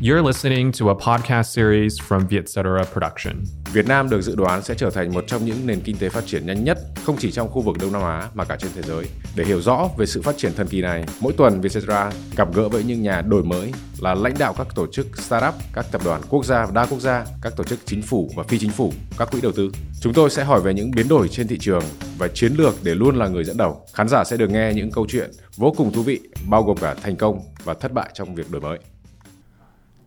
You're listening to a podcast series from Vietcetera Production. Việt Nam được dự đoán sẽ trở thành một trong những nền kinh tế phát triển nhanh nhất, không chỉ trong khu vực Đông Nam Á mà cả trên thế giới. Để hiểu rõ về sự phát triển thần kỳ này, mỗi tuần Vietcetera gặp gỡ với những nhà đổi mới là lãnh đạo các tổ chức startup, các tập đoàn quốc gia và đa quốc gia, các tổ chức chính phủ và phi chính phủ, các quỹ đầu tư. Chúng tôi sẽ hỏi về những biến đổi trên thị trường và chiến lược để luôn là người dẫn đầu. Khán giả sẽ được nghe những câu chuyện vô cùng thú vị, bao gồm cả thành công và thất bại trong việc đổi mới.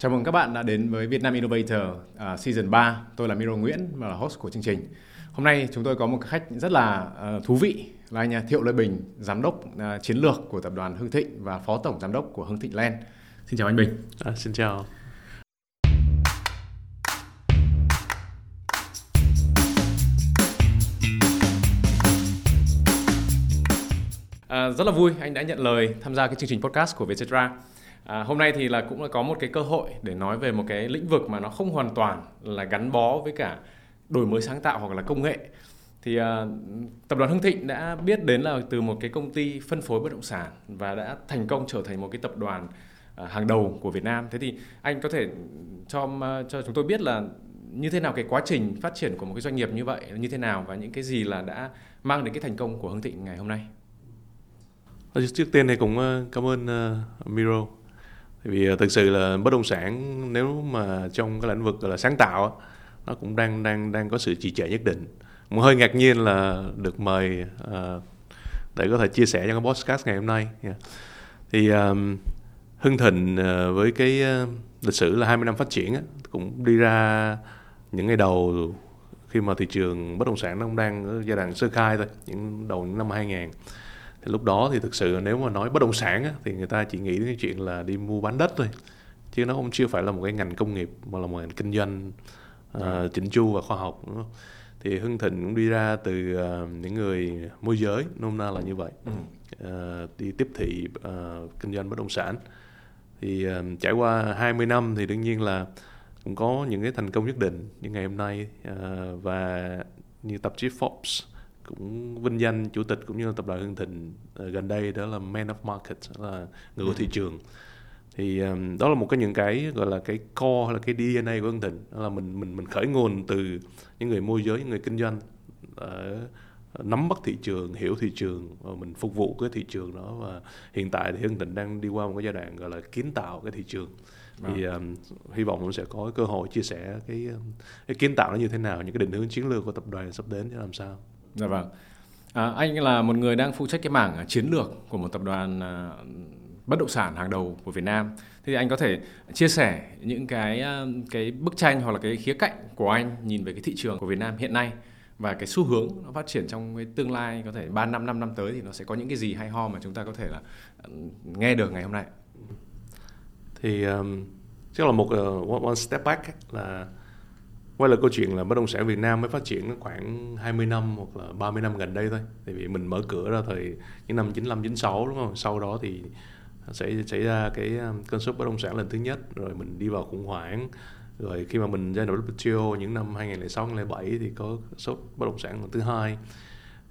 Chào mừng các bạn đã đến với Vietnam Innovator uh, Season 3. Tôi là Miro Nguyễn và là host của chương trình. Hôm nay chúng tôi có một khách rất là uh, thú vị là anh Thiệu Lê Bình, giám đốc uh, chiến lược của tập đoàn Hưng Thịnh và phó tổng giám đốc của Hưng Thịnh Land. Xin chào anh Bình. À, xin chào. À, rất là vui anh đã nhận lời tham gia cái chương trình podcast của Vietcetera. À, hôm nay thì là cũng là có một cái cơ hội để nói về một cái lĩnh vực mà nó không hoàn toàn là gắn bó với cả đổi mới sáng tạo hoặc là công nghệ. Thì à, tập đoàn Hưng Thịnh đã biết đến là từ một cái công ty phân phối bất động sản và đã thành công trở thành một cái tập đoàn à, hàng đầu của Việt Nam. Thế thì anh có thể cho à, cho chúng tôi biết là như thế nào cái quá trình phát triển của một cái doanh nghiệp như vậy như thế nào và những cái gì là đã mang đến cái thành công của Hưng Thịnh ngày hôm nay. Ờ, trước tiên thì cũng ờ, cảm ơn uh, Miro vì ờ, thực sự là bất động sản nếu mà trong cái lĩnh vực là sáng tạo nó cũng đang đang đang có sự trì trệ nhất định. Một hơi ngạc nhiên là được mời uh, để có thể chia sẻ trong cái podcast ngày hôm nay. Yeah. thì um, Hưng Thịnh uh, với cái uh, lịch sử là 20 năm phát triển cũng đi ra những ngày đầu khi mà thị trường bất động sản nó cũng đang ở giai đoạn sơ khai thôi những đầu những năm 2000 thì lúc đó thì thực sự nếu mà nói bất động sản á, thì người ta chỉ nghĩ đến cái chuyện là đi mua bán đất thôi. Chứ nó không chưa phải là một cái ngành công nghiệp mà là một ngành kinh doanh uh, chỉnh chu và khoa học đúng không? thì Hưng Thịnh cũng đi ra từ uh, những người môi giới nôm na là như vậy. Ừ. uh, đi tiếp thị uh, kinh doanh bất động sản. Thì uh, trải qua 20 năm thì đương nhiên là cũng có những cái thành công nhất định. Như ngày hôm nay uh, và như tạp chí Forbes cũng vinh danh chủ tịch cũng như là tập đoàn Hưng Thịnh uh, gần đây đó là Man of Market là người của thị ừ. trường. Thì um, đó là một cái những cái gọi là cái core hay là cái DNA của Hưng Thịnh. Đó là mình mình mình khởi nguồn từ những người môi giới những người kinh doanh uh, nắm bắt thị trường hiểu thị trường và mình phục vụ cái thị trường đó. Và hiện tại thì Hưng Thịnh đang đi qua một cái giai đoạn gọi là kiến tạo cái thị trường. Thì um, hy vọng cũng sẽ có cơ hội chia sẻ cái, cái kiến tạo nó như thế nào những cái định hướng chiến lược của tập đoàn sắp đến để làm sao Dạ vâng. À, anh là một người đang phụ trách cái mảng à, chiến lược của một tập đoàn à, bất động sản hàng đầu của Việt Nam. Thế thì anh có thể chia sẻ những cái à, cái bức tranh hoặc là cái khía cạnh của anh nhìn về cái thị trường của Việt Nam hiện nay và cái xu hướng nó phát triển trong cái tương lai có thể 3 năm 5 năm tới thì nó sẽ có những cái gì hay ho mà chúng ta có thể là à, nghe được ngày hôm nay. Thì um, chắc là một uh, one step back là quay lại câu chuyện là bất động sản Việt Nam mới phát triển khoảng 20 năm hoặc là 30 năm gần đây thôi. Tại vì mình mở cửa ra thời những năm 95 96 đúng không? Sau đó thì sẽ xảy ra cái um, cơn sốt bất động sản lần thứ nhất rồi mình đi vào khủng hoảng. Rồi khi mà mình gia nhập WTO những năm 2006 2007 thì có sốt bất động sản lần thứ hai.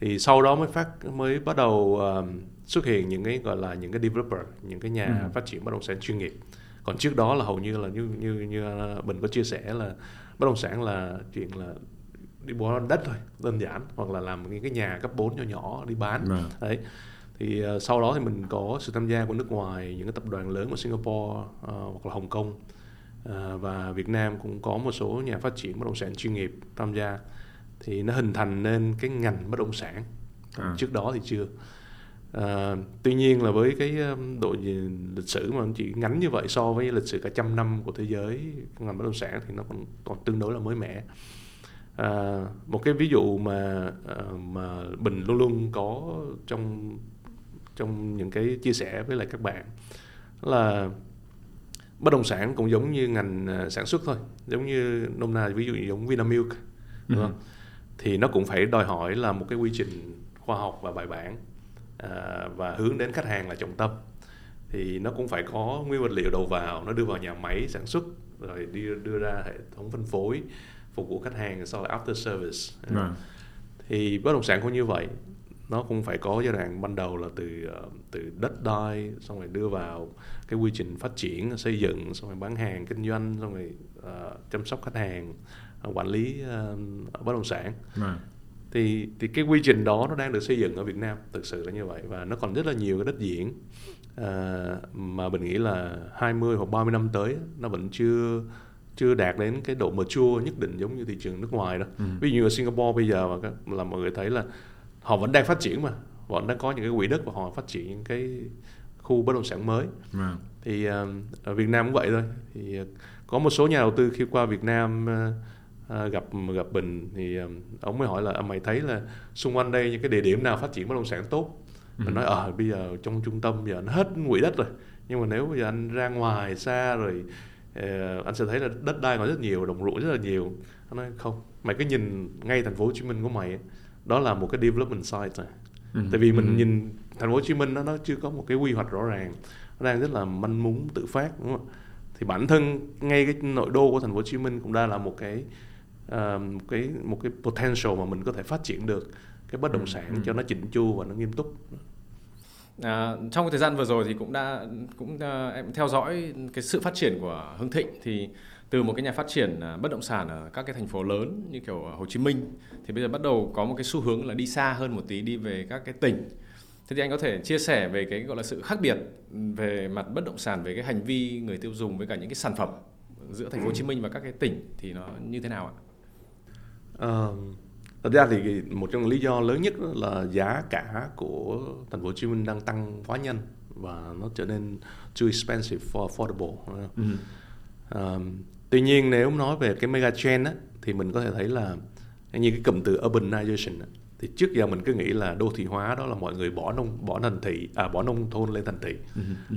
Thì sau đó mới phát mới bắt đầu um, xuất hiện những cái gọi là những cái developer những cái nhà ừ. phát triển bất động sản chuyên nghiệp. Còn trước đó là hầu như là như như như bình có chia sẻ là bất động sản là chuyện là đi mua đất thôi đơn giản hoặc là làm những cái nhà cấp 4 nhỏ nhỏ đi bán. Ừ. đấy. Thì uh, sau đó thì mình có sự tham gia của nước ngoài những cái tập đoàn lớn của Singapore uh, hoặc là Hồng Kông uh, và Việt Nam cũng có một số nhà phát triển bất động sản chuyên nghiệp tham gia. Thì nó hình thành nên cái ngành bất động sản. À. trước đó thì chưa À, tuy nhiên là với cái độ lịch sử mà chỉ ngắn như vậy so với lịch sử cả trăm năm của thế giới ngành bất động sản thì nó còn, còn tương đối là mới mẻ à, một cái ví dụ mà mà bình luôn luôn có trong trong những cái chia sẻ với lại các bạn là bất động sản cũng giống như ngành sản xuất thôi giống như nôm na ví dụ như giống Vinamilk đúng không? Ừ. thì nó cũng phải đòi hỏi là một cái quy trình khoa học và bài bản à, và hướng đến khách hàng là trọng tâm thì nó cũng phải có nguyên vật liệu đầu vào nó đưa vào nhà máy sản xuất rồi đi đưa ra hệ thống phân phối phục vụ khách hàng sau là after service à. thì bất động sản cũng như vậy nó cũng phải có giai đoạn ban đầu là từ uh, từ đất đai xong rồi đưa vào cái quy trình phát triển xây dựng xong rồi bán hàng kinh doanh xong rồi uh, chăm sóc khách hàng quản lý uh, bất động sản Vâng. Thì thì cái quy trình đó nó đang được xây dựng ở Việt Nam thực sự là như vậy và nó còn rất là nhiều cái đất diễn à, mà mình nghĩ là 20 hoặc 30 năm tới nó vẫn chưa chưa đạt đến cái độ mature nhất định giống như thị trường nước ngoài đó. Ừ. Ví dụ như ở Singapore bây giờ mà là mọi người thấy là họ vẫn đang phát triển mà, họ vẫn đang có những cái quỹ đất và họ phát triển những cái khu bất động sản mới Vâng. thì ờ, ở Việt Nam cũng vậy thôi thì ờ, có một số nhà đầu tư khi qua Việt Nam ờ, ờ, gặp gặp mình thì ờ, ông mới hỏi là "À, mày thấy là xung quanh đây những cái địa điểm nào phát triển bất động sản tốt? Mình nói ờ bây giờ trong trung tâm giờ nó hết quỹ đất rồi nhưng mà nếu bây giờ anh ra ngoài xa rồi ờ, anh sẽ thấy là đất đai còn rất nhiều đồng ruộng rất là nhiều. Anh nói không mày cứ nhìn ngay thành phố Hồ Chí Minh của mày đó là một cái development site rồi Ừ. tại vì mình Ừ. nhìn thành phố Hồ Chí Minh nó nó chưa có một cái quy hoạch rõ ràng nó đang rất là manh mún tự phát đúng không thì bản thân ngay cái nội đô của thành phố Hồ Chí Minh cũng đã là một cái ờ, một cái một cái potential mà mình có thể phát triển được cái bất động sản cho nó chỉnh chu và nó nghiêm túc À, trong cái thời gian vừa rồi thì cũng đã cũng à, em theo dõi cái sự phát triển của Hưng Thịnh thì từ một cái nhà phát triển à, bất động sản ở các cái thành phố lớn như kiểu Hồ Chí Minh thì bây giờ bắt đầu có một cái xu hướng là đi xa hơn một tí đi về các cái tỉnh. Thế thì anh có thể chia sẻ về cái gọi là sự khác biệt về mặt bất động sản về cái hành vi người tiêu dùng với cả những cái sản phẩm giữa thành phố Hồ Chí Minh và các cái tỉnh thì nó như thế nào ạ? Thật ra thì một trong những lý do lớn nhất là giá cả của thành phố Hồ Chí Minh đang tăng quá nhanh và nó trở nên too expensive for affordable Ừ. Ờ, tuy nhiên nếu nói về cái mega trend á, thì mình có thể thấy là như cái cụm từ urbanization á, thì trước giờ mình cứ nghĩ là đô thị hóa đó là mọi người bỏ nông bỏ thành thị à bỏ nông thôn lên thành thị.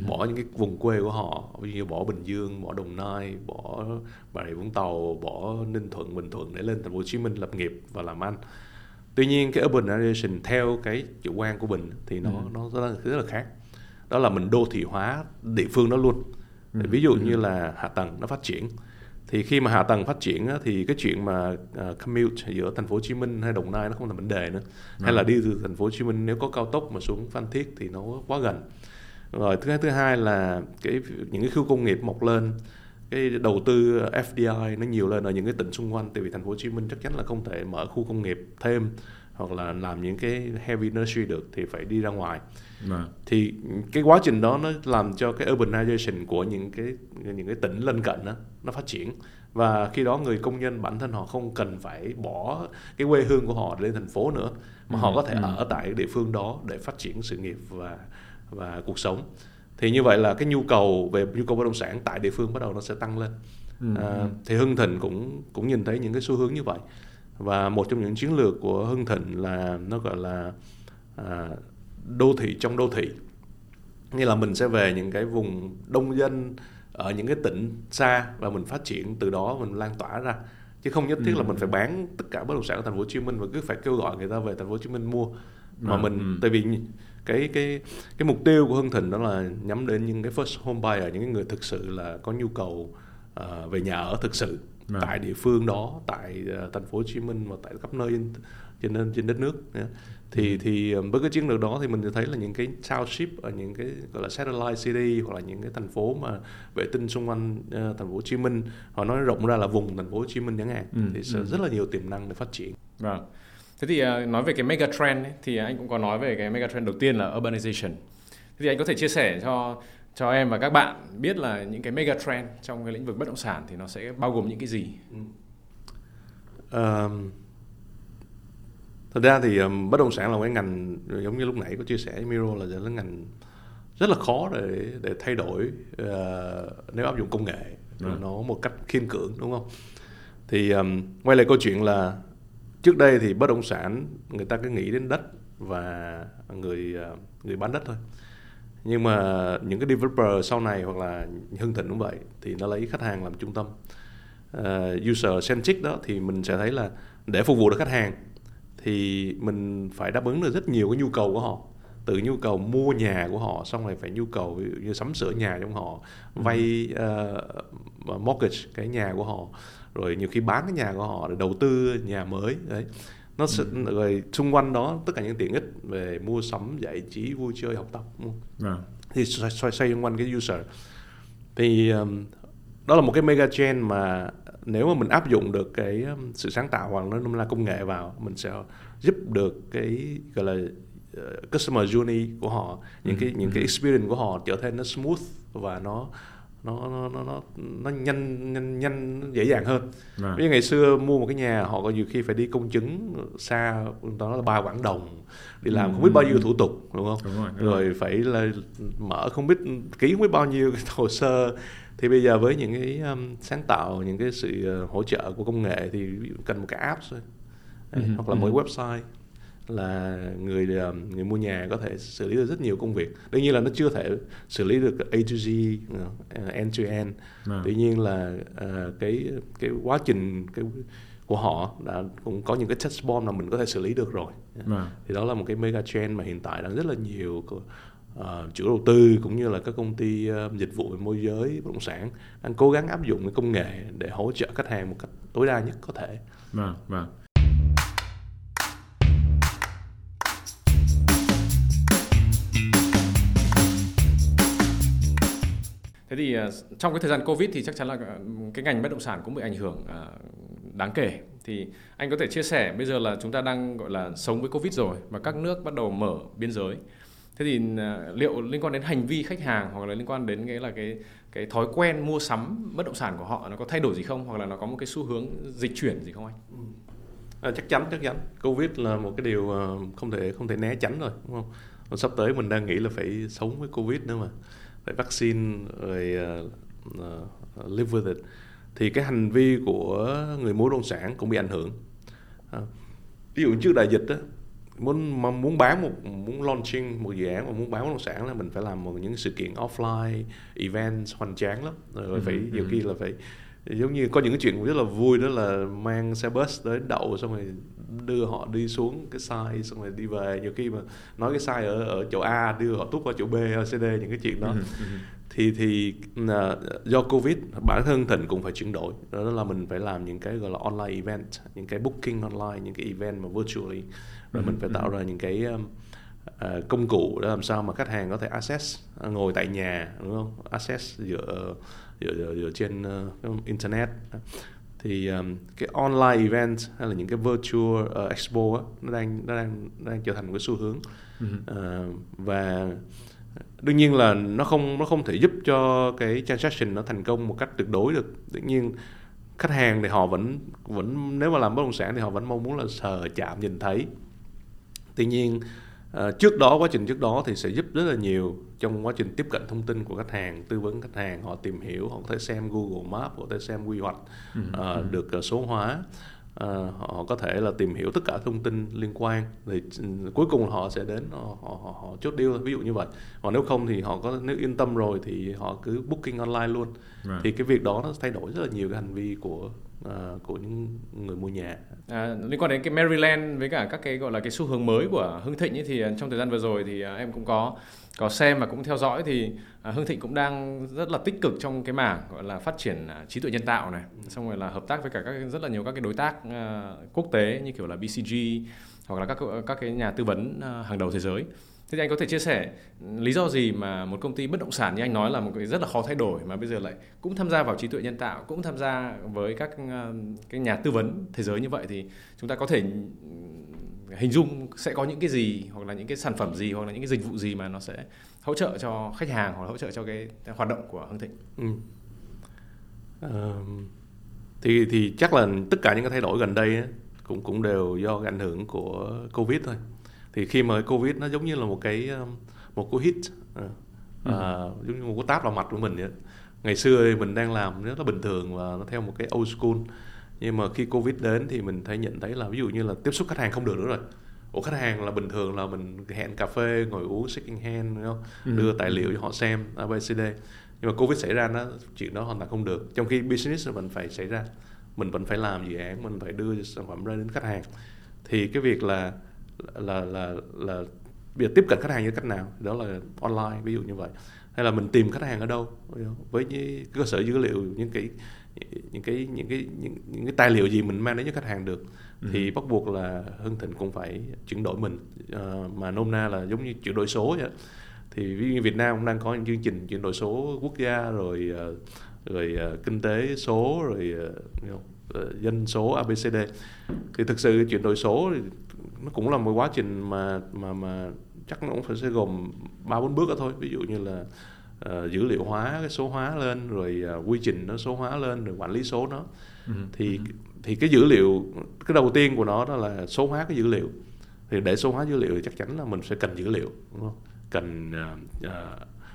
Bỏ những cái vùng quê của họ ví dụ như bỏ Bình Dương bỏ Đồng Nai bỏ Bà Rịa Vũng Tàu bỏ Ninh Thuận Bình Thuận để lên thành phố Hồ Chí Minh lập nghiệp và làm ăn. Tuy nhiên cái urbanization theo cái chủ quan của mình thì nó nó rất là, rất là khác. Đó là mình đô thị hóa địa phương đó luôn. Ví dụ như là hạ tầng nó phát triển thì khi mà hạ tầng phát triển á, thì cái chuyện mà uh, commute giữa thành phố Hồ Chí Minh hay Đồng Nai nó không là vấn đề nữa. Hay là đi từ thành phố Hồ Chí Minh nếu có cao tốc mà xuống Phan Thiết thì nó quá gần. Rồi thứ thứ hai là cái những cái khu công nghiệp mọc lên cái đầu tư FDI nó nhiều lên ở những cái tỉnh xung quanh. Tại vì thành phố Hồ Chí Minh chắc chắn là không thể mở khu công nghiệp thêm hoặc là làm những cái heavy industry được thì phải đi ra ngoài Vâng. thì cái quá trình đó nó làm cho cái urbanization của những cái những cái tỉnh lân cận đó, nó phát triển. Và khi đó người công nhân bản thân họ không cần phải bỏ cái quê hương của họ lên thành phố nữa mà họ có thể ở tại địa phương đó để phát triển sự nghiệp và và cuộc sống. Thì như vậy là cái nhu cầu về nhu cầu bất động sản tại địa phương bắt đầu nó sẽ tăng lên. À, thì Hưng Thịnh cũng cũng nhìn thấy những cái xu hướng như vậy. Và một trong những chiến lược của Hưng Thịnh là nó gọi là à, đô thị trong đô thị như là mình sẽ về những cái vùng đông dân ở những cái tỉnh xa và mình phát triển từ đó mình lan tỏa ra chứ không nhất thiết là mình phải bán tất cả bất động sản ở thành phố Hồ Chí Minh và cứ phải kêu gọi người ta về thành phố Hồ Chí Minh mua mà À, mình ừ. tại vì cái cái cái mục tiêu của Hưng Thịnh đó là nhắm đến những cái first home buyer những cái người thực sự là có nhu cầu ờ, về nhà ở thực sự Vâng. tại địa phương đó tại ờ, thành phố Hồ Chí Minh và tại khắp nơi trên trên, trên đất nước nhé. Thì thì ờ, với cái chiến lược đó thì mình thấy là những cái township ở những cái gọi là satellite city hoặc là những cái thành phố mà vệ tinh xung quanh ờ, thành phố Hồ Chí Minh họ nói rộng ra là vùng thành phố Hồ Chí Minh chẳng hạn Ừ, thì sẽ ừ. rất là nhiều tiềm năng để phát triển Vâng. Thế thì à, nói về cái mega trend ấy, thì anh cũng có nói về cái mega trend đầu tiên là urbanization. Thế thì anh có thể chia sẻ cho cho em và các bạn biết là những cái mega trend trong cái lĩnh vực bất động sản thì nó sẽ bao gồm những cái gì? Ờm, thật ra thì ờm, bất động sản là một cái ngành giống như lúc nãy có chia sẻ với Miro là là ngành rất là khó để để thay đổi ờ, nếu áp dụng công nghệ Ừ. nó một cách khiên cưỡng đúng không? Thì ờm, quay lại câu chuyện là trước đây thì bất động sản người ta cứ nghĩ đến đất và người ờ, người bán đất thôi nhưng mà những cái developer sau này hoặc là Hưng Thịnh cũng vậy thì nó lấy khách hàng làm trung tâm uh, user centric đó thì mình sẽ thấy là để phục vụ được khách hàng thì mình phải đáp ứng được rất nhiều cái nhu cầu của họ. Từ nhu cầu mua nhà của họ xong rồi phải nhu cầu ví dụ như sắm sửa nhà trong họ vay uh, mortgage cái nhà của họ. Rồi nhiều khi bán cái nhà của họ để đầu tư nhà mới đấy. Nó sẽ ừ. rồi xung quanh đó tất cả những tiện ích về mua sắm giải trí vui chơi học tập à. thì xoay, xoay, xoay quanh cái user. Thì um, đó là một cái mega trend mà nếu mà mình áp dụng được cái um, sự sáng tạo hoặc nó là công nghệ vào mình sẽ giúp được cái gọi là uh, customer journey của họ những cái những cái experience của họ trở thành nó smooth và nó nó nó nó nó, nó nhanh nhanh nhanh dễ dàng hơn. Ví dụ ngày xưa mua một cái nhà họ có nhiều khi phải đi công chứng xa, đó là ba quảng đồng đi làm không biết bao nhiêu thủ tục đúng không? Đúng rồi, đúng rồi rồi. phải là mở không biết ký không biết bao nhiêu cái hồ sơ thì bây giờ với những cái um, sáng tạo những cái sự uh, hỗ trợ của công nghệ thì cần một cái app thôi Ừ, hoặc là ừ. một cái website là người um, người mua nhà có thể xử lý được rất nhiều công việc đương nhiên là nó chưa thể xử lý được A to Z uh, end to end Vâng. tuy nhiên là uh, cái cái quá trình cái của họ đã cũng có những cái touch bomb là mình có thể xử lý được rồi Vâng. thì đó là một cái mega trend mà hiện tại đang rất là nhiều uh, chủ đầu tư cũng như là các công ty uh, dịch vụ về môi giới bất động sản đang cố gắng áp dụng cái công nghệ để hỗ trợ khách hàng một cách tối đa nhất có thể Vâng, vâng. Thế thì à, trong cái thời gian Covid thì chắc chắn là à, cái ngành bất động sản cũng bị ảnh hưởng à, đáng kể. Thì anh có thể chia sẻ bây giờ là chúng ta đang gọi là sống với Covid rồi và các nước bắt đầu mở biên giới. Thế thì liệu liên quan đến hành vi khách hàng hoặc là liên quan đến cái là cái cái thói quen mua sắm bất động sản của họ nó có thay đổi gì không hoặc là nó có một cái xu hướng dịch chuyển gì không anh? Ừ. À, chắc chắn chắc chắn covid là một cái điều không thể không thể né tránh rồi đúng không Còn sắp tới mình đang nghĩ là phải sống với covid nữa mà phải vaccine rồi ờ, ờ, live with it. Thì cái hành vi của người mua bất động sản cũng bị ảnh hưởng. À, ví dụ trước đại dịch á muốn mà muốn bán một muốn launching một dự án mà muốn bán bất động sản là mình phải làm một những sự kiện offline event hoành tráng lắm. Rồi phải nhiều khi là phải giống như có những cái chuyện cũng rất là vui đó là mang xe bus tới đậu xong rồi đưa họ đi xuống cái site xong rồi đi về. Nhiều khi mà nói cái site ở ở chỗ A đưa họ tút qua chỗ B hay C D những cái chuyện đó. Thì thì à, do covid bản thân thịnh cũng phải chuyển đổi. Đó là mình phải làm những cái gọi là online event những cái booking online những cái event mà virtually. Rồi mình phải tạo ra những cái um, à, công cụ để làm sao mà khách hàng có thể access à, ngồi tại nhà đúng không? Access dựa dựa, dựa, dựa trên uh, internet. Thì um, cái online event hay là những cái virtual uh, expo á, nó đang nó đang nó đang trở thành một cái xu hướng. Ờ, và đương nhiên là nó không nó không thể giúp cho cái transaction nó thành công một cách tuyệt đối được. Tất nhiên khách hàng thì họ vẫn vẫn nếu mà làm bất động sản thì họ vẫn mong muốn là sờ chạm nhìn thấy. Tuy nhiên ờ, trước đó quá trình trước đó thì sẽ giúp rất là nhiều trong quá trình tiếp cận thông tin của khách hàng tư vấn khách hàng họ tìm hiểu họ có thể xem Google Maps họ có thể xem quy hoạch ờ, được ờ, số hóa. Ờ, họ có thể là tìm hiểu tất cả thông tin liên quan. Thì ừ, cuối cùng họ sẽ đến họ, họ, họ, họ chốt deal ví dụ như vậy. Còn nếu không thì họ có nếu yên tâm rồi thì họ cứ booking online luôn. Vâng. thì cái việc đó nó thay đổi rất là nhiều cái hành vi của ờ, của những người mua nhà. À, liên quan đến cái Maryland với cả các cái gọi là cái xu hướng mới của Hưng Thịnh ấy, thì à, trong thời gian vừa rồi thì à, em cũng có có xem và cũng theo dõi thì à, Hưng Thịnh cũng đang rất là tích cực trong cái mảng gọi là phát triển à, trí tuệ nhân tạo này, xong rồi là hợp tác với cả các rất là nhiều các cái đối tác quốc tế như kiểu là BCG hoặc là các các cái nhà tư vấn hàng đầu thế giới. Thế thì anh có thể chia sẻ lý do gì mà một công ty bất động sản như anh nói là một cái rất là khó thay đổi mà bây giờ lại cũng tham gia vào trí tuệ nhân tạo, cũng tham gia với các ờ, cái nhà tư vấn thế giới như vậy thì chúng ta có thể ừ, hình dung sẽ có những cái gì hoặc là những cái sản phẩm gì hoặc là những cái dịch vụ gì mà nó sẽ hỗ trợ cho khách hàng hoặc là hỗ trợ cho cái hoạt động của Hưng Thịnh. Ừ. Ờm, thì thì chắc là tất cả những cái thay đổi gần đây cũng cũng đều do cái ảnh hưởng của covid thôi thì khi mà cái covid nó giống như là một cái um, một cú hit à, à, giống như một cú táp vào mặt của mình vậy. Ngày xưa thì mình đang làm rất là bình thường và nó theo một cái old school. Nhưng mà khi covid đến thì mình thấy nhận thấy là ví dụ như là tiếp xúc khách hàng không được nữa rồi. Ủa khách hàng là bình thường là mình hẹn cà phê ngồi uống shaking hand đúng không? đưa tài liệu cho họ xem ABCD nhưng mà covid xảy ra nó chuyện đó hoàn toàn không được. Trong khi business là mình phải xảy ra mình vẫn phải làm dự án mình phải đưa sản phẩm ra đến khách hàng. Thì cái việc là là là là bây giờ tiếp cận khách hàng như cách nào? Đó là online ví dụ như vậy. Hay là mình tìm khách hàng ở đâu? Với những cơ sở dữ liệu những cái những cái những cái những, những cái tài liệu gì mình mang đến cho khách hàng được ừ. thì bắt buộc là Hưng Thịnh cũng phải chuyển đổi mình. Uh, mà nôm na là giống như chuyển đổi số vậy thì ví dụ Việt Nam cũng đang có những chương trình chuyển đổi số quốc gia rồi uh, rồi uh, kinh tế số rồi dân số ABCD thì thực sự chuyển đổi số nó cũng là một quá trình mà mà mà chắc nó cũng phải sẽ gồm ba bốn bước đó thôi. Ví dụ như là uh, dữ liệu hóa cái số hóa lên rồi uh, quy trình nó số hóa lên rồi quản lý số nó. Ừ. thì ừ. thì cái dữ liệu cái đầu tiên của nó đó là số hóa cái dữ liệu. Thì để số hóa dữ liệu thì chắc chắn là mình sẽ cần dữ liệu đúng không? Cần uh, uh,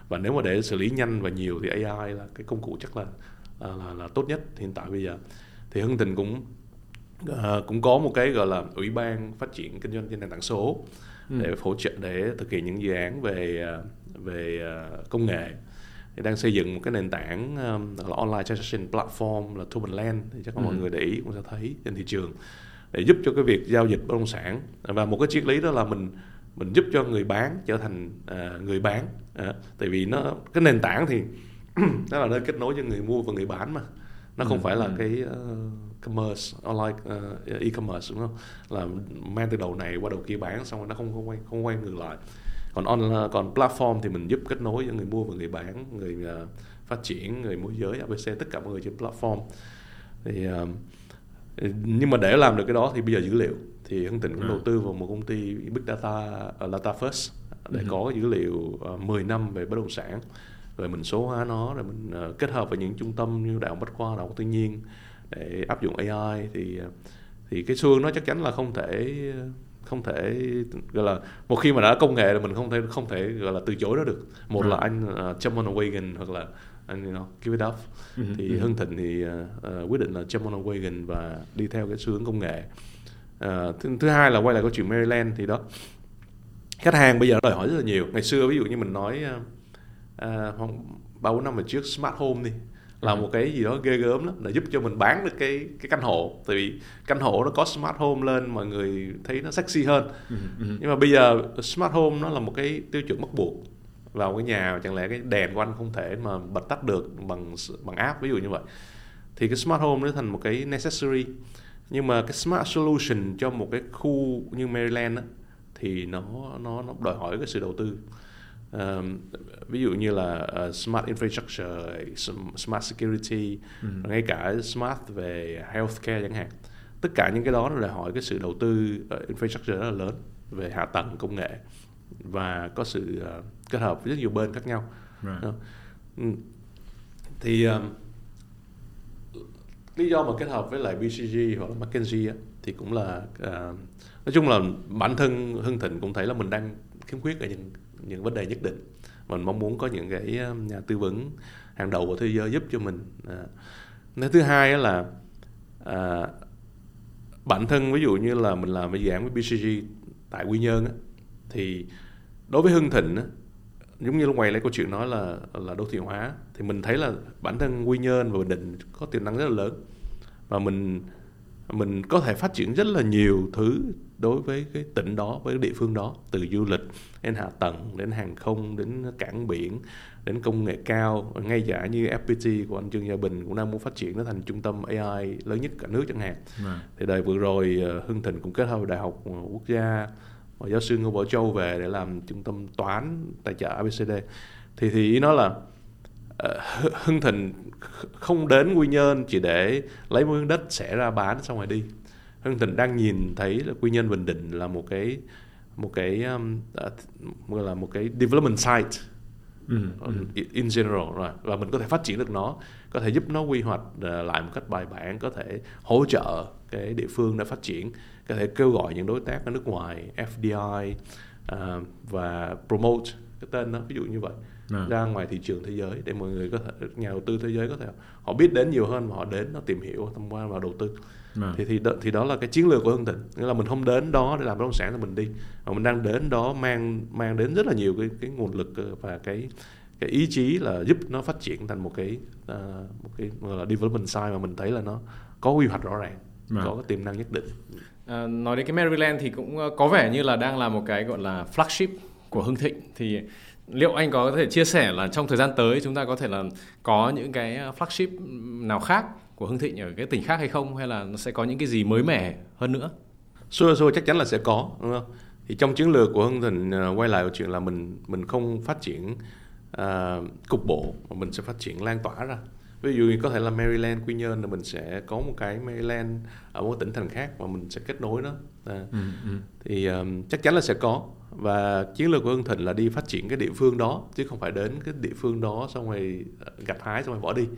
và nếu mà để xử lý nhanh và nhiều thì AI là cái công cụ chắc là là, là, là tốt nhất hiện tại bây giờ. Thì Hưng Tình cũng uh, cũng có một cái gọi là ủy ban phát triển kinh doanh trên nền tảng số ừ. để hỗ trợ để thực hiện những dự án về về công nghệ thì đang xây dựng một cái nền tảng um, là online transaction platform là Land thì chắc là ừ. mọi người để ý cũng sẽ thấy trên thị trường để giúp cho cái việc giao dịch bất động sản và một cái triết lý đó là mình mình giúp cho người bán trở thành uh, người bán uh, tại vì nó cái nền tảng thì nó là nơi kết nối cho người mua và người bán mà nó không ừ, phải là ừ. cái uh, commerce online uh, e-commerce đúng không? Là mang từ đầu này qua đầu kia bán xong rồi nó không không quay không quay ngược lại. Còn online còn platform thì mình giúp kết nối giữa người mua và người bán người uh, phát triển người môi giới abc tất cả mọi người trên platform. Thì uh, nhưng mà để làm được cái đó thì bây giờ dữ liệu. Thì Hưng Thịnh cũng đầu tư vào một công ty Big Data uh, Data First để ừ. có dữ liệu uh, 10 năm về bất động sản. Rồi mình số hóa nó rồi mình uh, kết hợp với những trung tâm như đại học bách khoa đại học tự nhiên để áp dụng AI thì thì cái xu hướng nó chắc chắn là không thể không thể gọi là một khi mà đã công nghệ là mình không thể không thể gọi là từ chối nó được một ừ. là anh uh, jump on a wagon hoặc là anh you know, give it up ừ. thì ừ. Hưng Thịnh thì uh, quyết định là jump on a wagon và đi theo cái xu hướng công nghệ uh, thứ, thứ hai là quay lại câu chuyện Maryland thì đó khách hàng bây giờ đòi hỏi rất là nhiều ngày xưa ví dụ như mình nói ba uh, bốn năm về trước smart home đi là ừ. một cái gì đó ghê gớm lắm là giúp cho mình bán được cái cái căn hộ. Tại vì căn hộ nó có smart home lên mọi người thấy nó sexy hơn. Ừ, ừ. nhưng mà bây giờ smart home nó là một cái tiêu chuẩn bắt buộc vào cái nhà chẳng lẽ cái đèn của anh không thể mà bật tắt được bằng bằng app ví dụ như vậy. Thì cái smart home nó thành một cái necessary. Nhưng mà cái smart solution cho một cái khu như Maryland á, thì nó nó nó đòi hỏi cái sự đầu tư um, ví dụ như là uh, smart infrastructure, smart security, ừ. ngay cả smart về healthcare chẳng hạn. Tất cả những cái đó nó đòi hỏi cái sự đầu tư uh, infrastructure rất là lớn về hạ tầng công nghệ và có sự uh, kết hợp với rất nhiều bên khác nhau. Right. Uh, thì um, lý do mà kết hợp với lại BCG hoặc là McKinsey á, thì cũng là uh, nói chung là bản thân Hưng Thịnh cũng thấy là mình đang khiếm khuyết ở những những vấn đề nhất định mình mong muốn có những cái um, nhà tư vấn hàng đầu của thế giới giúp cho mình à. thứ hai là à, bản thân ví dụ như là mình làm cái dự án với BCG tại Quy Nhơn á, thì đối với Hưng Thịnh á, giống như lúc ngoài lấy câu chuyện nói là là đô thị hóa thì mình thấy là bản thân Quy Nhơn và Bình Định có tiềm năng rất là lớn và mình mình có thể phát triển rất là nhiều thứ đối với cái tỉnh đó với cái địa phương đó từ du lịch đến hạ tầng đến hàng không đến cảng biển đến công nghệ cao. Ngay cả như FPT của anh Trương Gia Bình cũng đang muốn phát triển nó thành trung tâm AI lớn nhất cả nước chẳng hạn. À. thì đời vừa rồi ờ, Hưng Thịnh cũng kết hợp với Đại học Quốc gia và giáo sư Ngô Bảo Châu về để làm trung tâm toán tài trợ ABCD thì thì ý nó là Hưng Thịnh không đến Quy Nhơn chỉ để lấy miếng đất sẽ ra bán xong rồi đi. Hưng Thịnh đang nhìn thấy là Quy Nhơn Bình Định là một cái một cái um, uh, là một cái development site. Ừ, ừ. in general rồi. Và mình có thể phát triển được nó có thể giúp nó quy hoạch uh, lại một cách bài bản có thể hỗ trợ cái địa phương để phát triển có thể kêu gọi những đối tác ở nước ngoài FDI uh, và promote cái tên đó ví dụ như vậy à. ra ngoài thị trường thế giới để mọi người có thể nhà đầu tư thế giới có thể họ biết đến nhiều hơn và họ đến nó tìm hiểu tham quan vào đầu tư à. thì thì đó, thì đó là cái chiến lược của Hưng Thịnh nghĩa là mình không đến đó để làm bất động sản thì mình đi mà mình đang đến đó mang mang đến rất là nhiều cái cái nguồn lực ờ, và cái cái ý chí là giúp nó phát triển thành một cái uh, một cái gọi là development side mà mình thấy là nó có quy hoạch rõ ràng à. có cái tiềm năng nhất định à, nói đến cái Maryland thì cũng có vẻ như là đang là một cái gọi là flagship của Hưng Thịnh thì liệu anh có thể chia sẻ là trong thời gian tới chúng ta có thể là có những cái ờ, flagship nào khác của Hưng Thịnh ở cái tỉnh khác hay không hay là nó sẽ có những cái gì mới mẻ hơn nữa? Sure, sure chắc chắn là sẽ có đúng không? Thì trong chiến lược của Hưng Thịnh ờ, quay lại chuyện là mình mình không phát triển uh, cục bộ mà mình sẽ phát triển lan tỏa ra. Ví dụ như có thể là Maryland, Quy Nhơn là mình sẽ có một cái Maryland ở một tỉnh thành khác mà mình sẽ kết nối nó. À, ừ, ừ. Thì um, chắc chắn là sẽ có. Và chiến lược của Hưng Thịnh là đi phát triển cái địa phương đó chứ không phải đến cái địa phương đó xong rồi gặt hái xong rồi bỏ đi.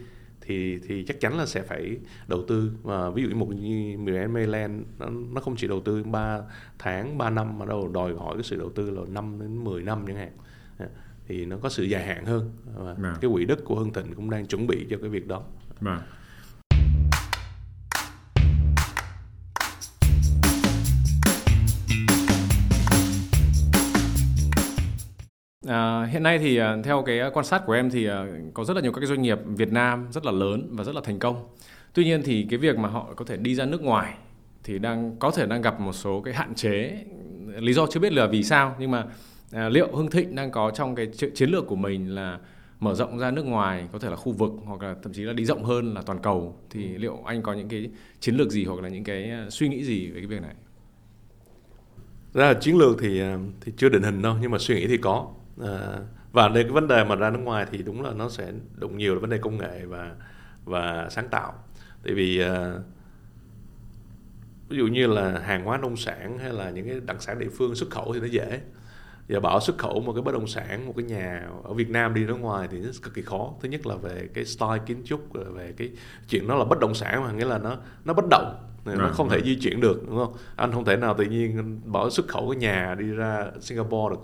Thì thì chắc chắn là sẽ phải đầu tư. Và ví dụ như một như Maryland nó, nó không chỉ đầu tư 3 tháng 3 năm mà đâu đòi hỏi cái sự đầu tư là 5 đến 10 năm chẳng hạn thì nó có sự dài hạn hơn và à. cái quỹ đất của Hưng Thịnh cũng đang chuẩn bị cho cái việc đó. À. À, hiện nay thì à, theo cái quan sát của em thì à, có rất là nhiều các cái doanh nghiệp Việt Nam rất là lớn và rất là thành công. Tuy nhiên thì cái việc mà họ có thể đi ra nước ngoài thì đang có thể đang gặp một số cái hạn chế. Lý do chưa biết là vì sao nhưng mà à, liệu Hưng Thịnh đang có trong cái chiến lược của mình là mở rộng ra nước ngoài có thể là khu vực hoặc là thậm chí là đi rộng hơn là toàn cầu thì liệu anh có những cái chiến lược gì hoặc là những cái suy nghĩ gì về cái việc này? Ra là chiến lược thì thì chưa định hình đâu nhưng mà suy nghĩ thì có. À, và đây cái vấn đề mà ra nước ngoài thì đúng là nó sẽ đụng nhiều là vấn đề công nghệ và và sáng tạo. Tại vì à, ví dụ như là hàng hóa nông sản hay là những cái đặc sản địa phương xuất khẩu thì nó dễ giờ bảo xuất khẩu một cái bất động sản một cái nhà ở Việt Nam đi nước ngoài thì nó cực kỳ khó. Thứ nhất là về cái style kiến trúc về cái chuyện nó là bất động sản mà nghĩa là nó nó bất động nó right, không right. thể di chuyển được đúng không? Anh không thể nào tự nhiên bảo xuất khẩu cái nhà đi ra Singapore được.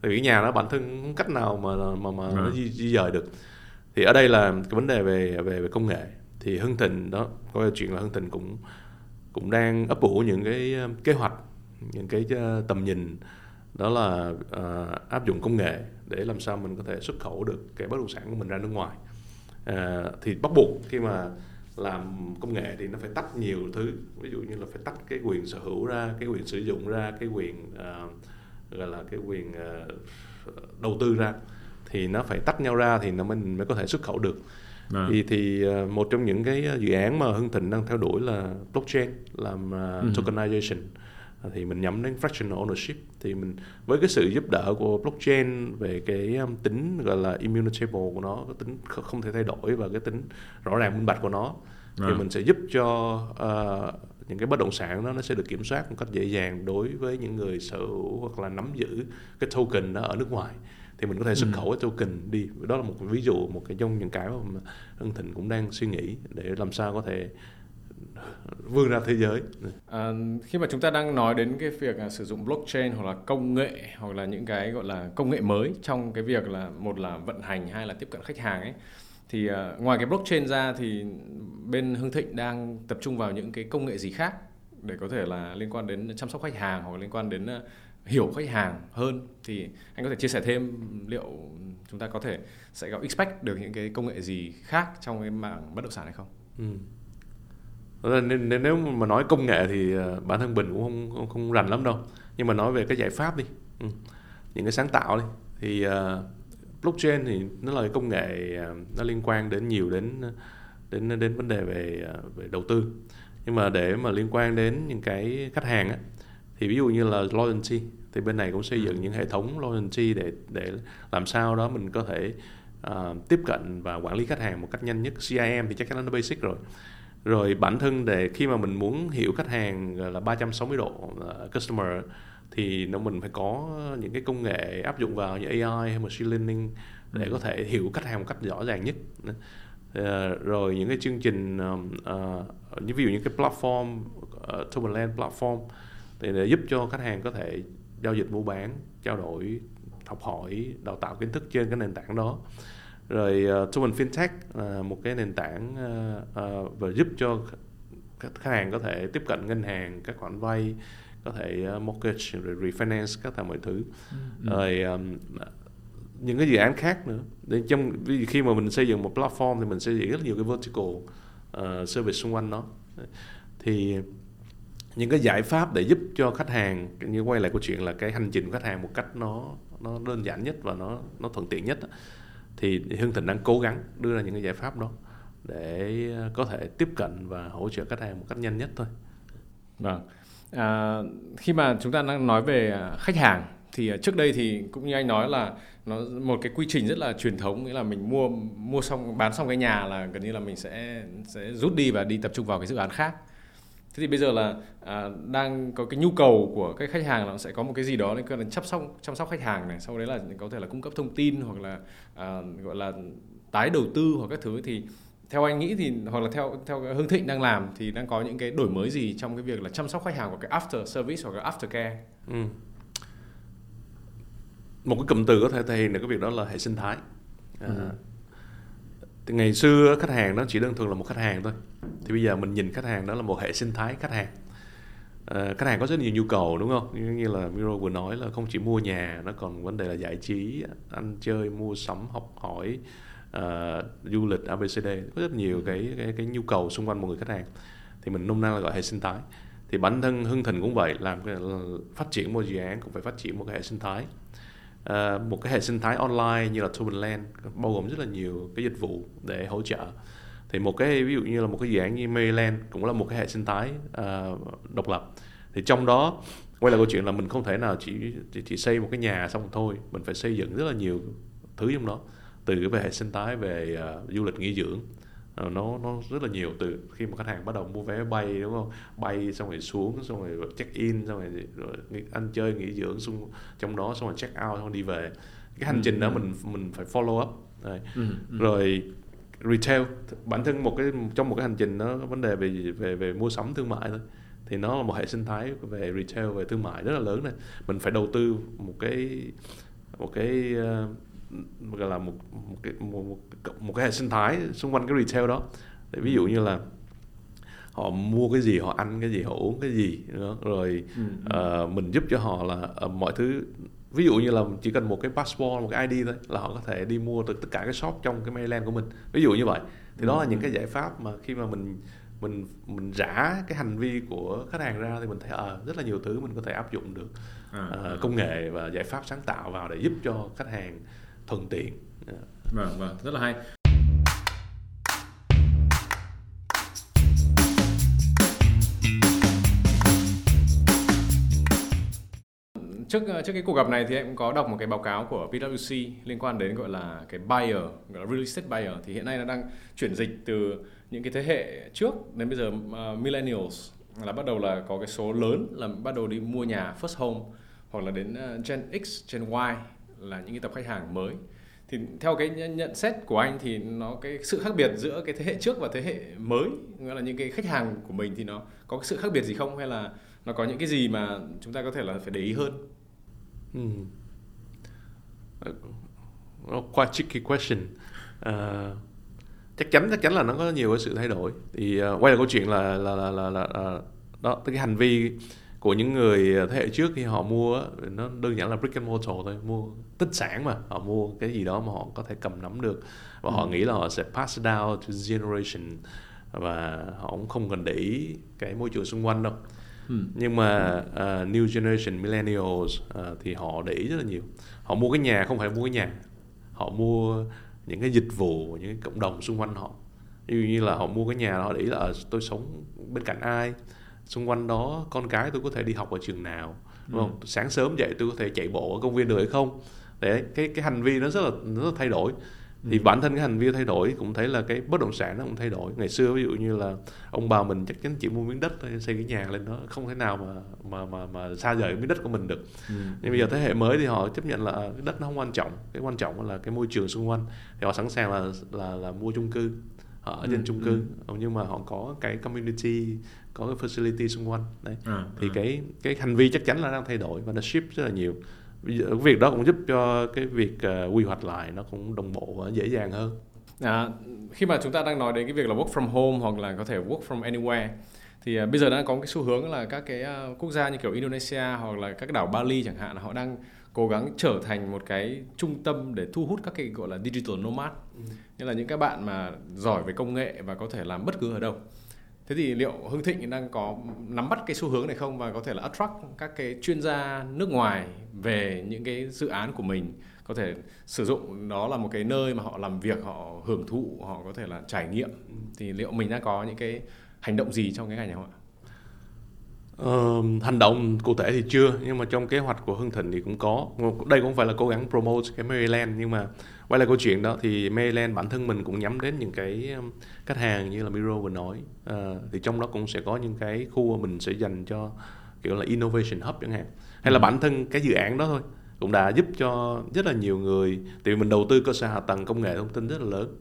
Tại vì cái nhà nó bản thân không cách nào mà mà mà nó di, di dời được. Thì ở đây là cái vấn đề về về về công nghệ. Thì Hưng Thịnh đó có chuyện là Hưng Thịnh cũng cũng đang ấp ủ những cái um, kế hoạch những cái uh, tầm nhìn đó là uh, áp dụng công nghệ để làm sao mình có thể xuất khẩu được cái bất động sản của mình ra nước ngoài. Uh, thì bắt buộc khi mà làm công nghệ thì nó phải tách nhiều thứ. Ví dụ như là phải tách cái quyền sở hữu ra cái quyền sử dụng ra cái quyền uh, gọi là cái quyền ờ, đầu tư ra thì nó phải tách nhau ra thì nó mình mới có thể xuất khẩu được. À. thì thì ờ, một trong những cái dự án mà Hưng Thịnh đang theo đuổi là blockchain làm uh, tokenization thì mình nhắm đến fractional ownership thì mình với cái sự giúp đỡ của blockchain về cái um, tính gọi là immutable của nó cái tính không thể thay đổi và cái tính rõ ràng minh bạch của nó à. thì mình sẽ giúp cho uh, những cái bất động sản đó nó sẽ được kiểm soát một cách dễ dàng đối với những người sở hữu hoặc là nắm giữ cái token đó ở nước ngoài thì mình có thể xuất ừ. khẩu cái token đi đó là một ví dụ một cái trong những cái mà Hưng Thịnh cũng đang suy nghĩ để làm sao có thể vươn ra thế giới. À, khi mà chúng ta đang nói đến cái việc là sử dụng blockchain hoặc là công nghệ hoặc là những cái gọi là công nghệ mới trong cái việc là một là vận hành hay là tiếp cận khách hàng ấy thì uh, ngoài cái blockchain ra thì bên Hưng Thịnh đang tập trung vào những cái công nghệ gì khác để có thể là liên quan đến chăm sóc khách hàng hoặc liên quan đến uh, hiểu khách hàng hơn thì anh có thể chia sẻ thêm liệu chúng ta có thể sẽ có expect được những cái công nghệ gì khác trong cái mảng bất động sản hay không? Ừ. Nên, nếu mà nói công nghệ thì uh, bản thân Bình cũng không không, không rành lắm đâu. Nhưng mà nói về cái giải pháp đi, ừ. những cái sáng tạo đi. Thì uh, blockchain thì nó là công nghệ à, nó liên quan đến nhiều đến đến đến vấn đề về về đầu tư. Nhưng mà để mà liên quan đến những cái khách hàng á thì ví dụ như là loyalty thì bên này cũng xây dựng những hệ thống loyalty để để làm sao đó mình có thể uh, tiếp cận và quản lý khách hàng một cách nhanh nhất. CIM thì chắc chắn nó basic rồi rồi bản thân để khi mà mình muốn hiểu khách hàng là 360 độ uh, customer thì nó mình phải có những cái công nghệ áp dụng vào như AI hay machine learning để ừ. có thể hiểu khách hàng một cách rõ ràng nhất uh, rồi những cái chương trình uh, như ví dụ như cái platform uh, Tomorrowland platform thì để giúp cho khách hàng có thể giao dịch mua bán trao đổi học hỏi đào tạo kiến thức trên cái nền tảng đó rồi uh, Toman FinTech là uh, một cái nền tảng uh, uh, và giúp cho khách hàng có thể tiếp cận ngân hàng các khoản vay có thể uh, mortgage rồi refinance các thằng mọi thứ ừ. ừ. rồi um, những cái dự án khác nữa để trong khi mà mình xây dựng một platform thì mình xây dựng rất nhiều cái vertical uh, service xung quanh nó thì những cái giải pháp để giúp cho khách hàng như quay lại câu chuyện là cái hành trình của khách hàng một cách nó nó đơn giản nhất và nó nó thuận tiện nhất thì Hưng Thịnh đang cố gắng đưa ra những cái giải pháp đó để ờ, có thể tiếp cận và hỗ trợ khách hàng một cách nhanh nhất thôi. Vâng. À, khi mà chúng ta đang nói về à, khách hàng thì à, trước đây thì cũng như anh nói là nó một cái quy trình rất là truyền thống nghĩa là mình mua mua xong bán xong cái nhà là gần như là mình sẽ sẽ rút đi và đi tập trung vào cái dự án khác thế thì bây giờ là à, đang có cái nhu cầu của cái khách hàng là nó sẽ có một cái gì đó liên quan đến chăm sóc chăm sóc khách hàng này sau đấy là có thể là cung cấp thông tin hoặc là à, gọi là tái đầu tư hoặc các thứ thì theo anh nghĩ thì hoặc là theo theo Hưng Thịnh đang làm thì đang có những cái đổi mới gì trong cái việc là chăm sóc khách hàng của cái after service hoặc là after care? Ừ. Một cái cụm từ có thể thể hiện được cái việc đó là hệ sinh thái. À, ừ thì ngày xưa khách hàng nó chỉ đơn thuần là một khách hàng thôi. Thì bây giờ mình nhìn khách hàng đó là một hệ sinh thái khách hàng. À, khách hàng có rất nhiều nhu cầu đúng không? Như, như là Miro vừa nói là không chỉ mua nhà nó còn vấn đề là giải trí ăn chơi mua sắm học hỏi uh, du lịch abcd có rất nhiều cái, cái cái nhu cầu xung quanh một người khách hàng. Thì mình nôm na là gọi hệ sinh thái. Thì bản thân hưng thịnh cũng vậy làm cái phát triển một dự án cũng phải phát triển một cái hệ sinh thái uh, một cái hệ sinh thái online như là Turbulent bao gồm rất là nhiều cái dịch vụ để hỗ trợ. Thì một cái ví dụ như là một cái dự án như Maryland cũng là một cái hệ sinh thái uh, độc lập. Thì trong đó quay lại câu chuyện là mình không thể nào chỉ chỉ, chỉ xây một cái nhà xong thôi. Mình phải xây dựng rất là nhiều thứ trong đó từ cái về hệ sinh thái về uh, du lịch nghỉ dưỡng nó nó rất là nhiều từ khi mà khách hàng bắt đầu mua vé bay đúng không bay xong rồi xuống xong rồi check in xong rồi, rồi ăn chơi nghỉ dưỡng xung trong đó xong rồi check out xong rồi đi về cái hành ừ, trình đó ừ. mình mình phải follow up Đấy. Ừ, ừ. rồi retail bản thân một cái trong một cái hành trình nó vấn đề về về về mua sắm thương mại thôi thì nó là một hệ sinh thái về retail về thương mại rất là lớn này mình phải đầu tư một cái một cái uh, gọi là một một cái một, một, một cái hệ sinh thái xung quanh cái retail đó. Để ví dụ như là họ mua cái gì họ ăn cái gì họ uống cái gì đó. rồi ừ. uh, mình giúp cho họ là uh, mọi thứ. Ví dụ như là chỉ cần một cái passport một cái ID thôi là họ có thể đi mua từ tất cả cái shop trong cái Maryland của mình. Ví dụ như vậy. Thì đó là những cái giải pháp mà khi mà mình mình mình rã cái hành vi của khách hàng ra thì mình thấy ờ à, rất là nhiều thứ mình có thể áp dụng được. À, uh, công nghệ và giải pháp sáng tạo vào để giúp cho khách hàng thuận tiện. Vâng vâng rất là hay. Trước trước cái cuộc gặp này thì em cũng có đọc một cái báo cáo của PwC liên quan đến gọi là cái buyer gọi là real estate buyer. Thì hiện nay nó đang chuyển dịch từ những cái thế hệ trước đến bây giờ uh, millennials. Là bắt đầu là có cái số lớn là bắt đầu đi mua nhà first home hoặc là đến uh, Gen X, Gen Y là những cái tập khách hàng mới. Thì theo cái nhận xét của anh thì nó cái sự khác biệt giữa cái thế hệ trước và thế hệ mới nghĩa là những cái khách hàng của mình thì nó có cái sự khác biệt gì không? Hay là nó có những cái gì mà chúng ta có thể là phải để ý hơn? Ừ. nó quite tricky question. Uh, chắc chắn chắc chắn là nó có nhiều cái sự thay đổi. Thì uh, quay lại câu chuyện là là là là, là, là đó cái hành vi của những người thế hệ trước khi họ mua nó đơn giản là brick and mortar thôi mua tích sản mà họ mua cái gì đó mà họ có thể cầm nắm được. Và ừ. họ nghĩ là họ sẽ pass down to generation. Và họ cũng không cần để ý cái môi trường xung quanh đâu. Ừ. nhưng mà uh, new generation millennials uh, thì họ để ý rất là nhiều. Họ mua cái nhà không phải mua cái nhà. Họ mua những cái dịch vụ những cái cộng đồng xung quanh họ. Ví dụ như là họ mua cái nhà họ để ý là ờ, tôi sống bên cạnh ai. Xung quanh đó con cái tôi có thể đi học ở trường nào đúng không? Ừ. sáng sớm dậy tôi có thể chạy bộ ở công viên được hay không để cái cái hành vi nó rất là nó rất là thay đổi thì ừ. bản thân cái hành vi thay đổi cũng thấy là cái bất động sản nó cũng thay đổi ngày xưa ví dụ như là ông bà mình chắc chắn chỉ mua miếng đất xây cái nhà lên nó không thể nào mà mà mà mà xa rời miếng đất của mình được ừ. nhưng bây giờ thế hệ mới thì họ chấp nhận là à, cái đất nó không quan trọng cái quan trọng là cái môi trường xung quanh thì họ sẵn sàng là là là mua chung cư ở trên ừ. chung cư ừ. nhưng mà họ có cái community có cái facility xung quanh đấy à, thì à. cái cái hành vi chắc chắn là đang thay đổi và nó shift rất là nhiều cái việc đó cũng giúp cho cái việc uh, quy hoạch lại nó cũng đồng bộ và dễ dàng hơn. À, khi mà chúng ta đang nói đến cái việc là work from home hoặc là có thể work from anywhere thì uh, bây giờ đang có cái xu hướng là các cái uh, quốc gia như kiểu Indonesia hoặc là các đảo Bali chẳng hạn họ đang cố gắng trở thành một cái trung tâm để thu hút các cái gọi là digital nomad. Ừ. như là những các bạn mà giỏi về công nghệ và có thể làm bất cứ ở đâu thế thì liệu Hưng Thịnh đang có nắm bắt cái xu hướng này không? Và có thể là attract các cái chuyên gia nước ngoài về những cái dự án của mình có thể sử dụng đó là một cái nơi mà họ làm việc họ hưởng thụ họ có thể là trải nghiệm. Thì liệu mình đã có những cái hành động gì trong cái ngành này không ạ? Uh, hành động cụ thể thì chưa nhưng mà trong kế hoạch của Hưng Thịnh thì cũng có. Đây cũng phải là cố gắng promote cái Maryland nhưng mà quay lại câu chuyện đó thì Maryland bản thân mình cũng nhắm đến những cái um, khách hàng như là Miro vừa nói. Uh, thì trong đó cũng sẽ có những cái khu mà mình sẽ dành cho kiểu là innovation hub chẳng hạn. Hay là ừ. bản thân cái dự án đó thôi cũng đã giúp cho rất là nhiều người tại vì mình đầu tư cơ sở hạ tầng công nghệ thông tin rất là lớn.